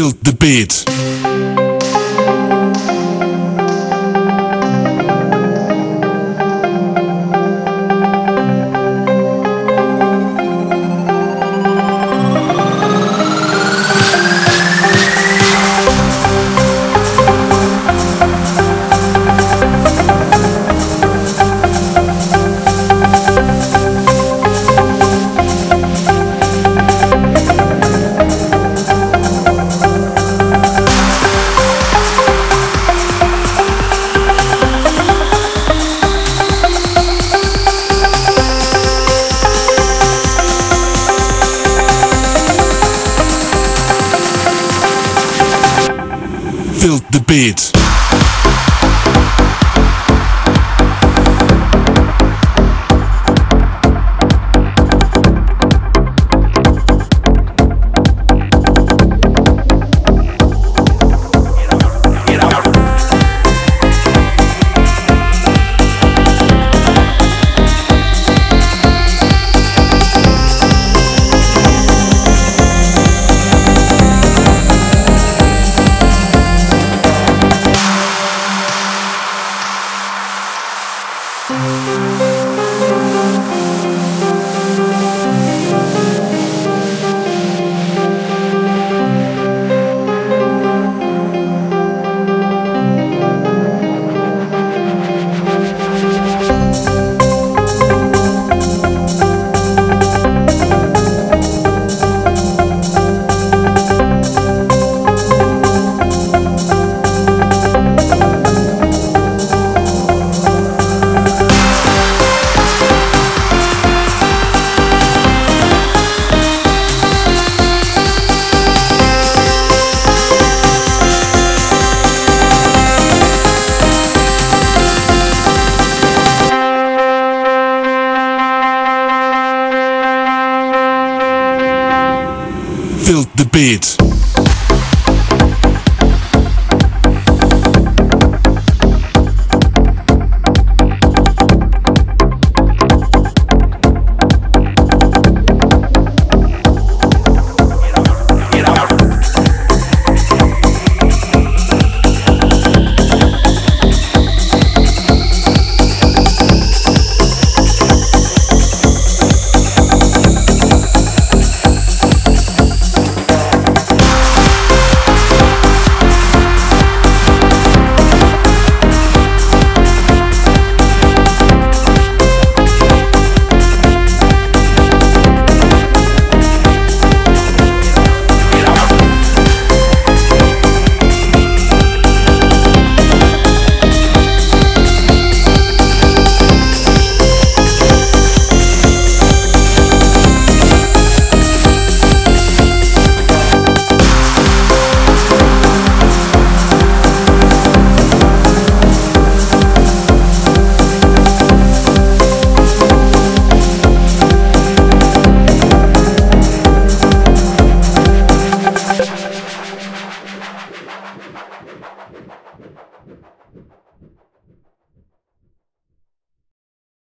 Feel the beat. Feel the beat. The beat.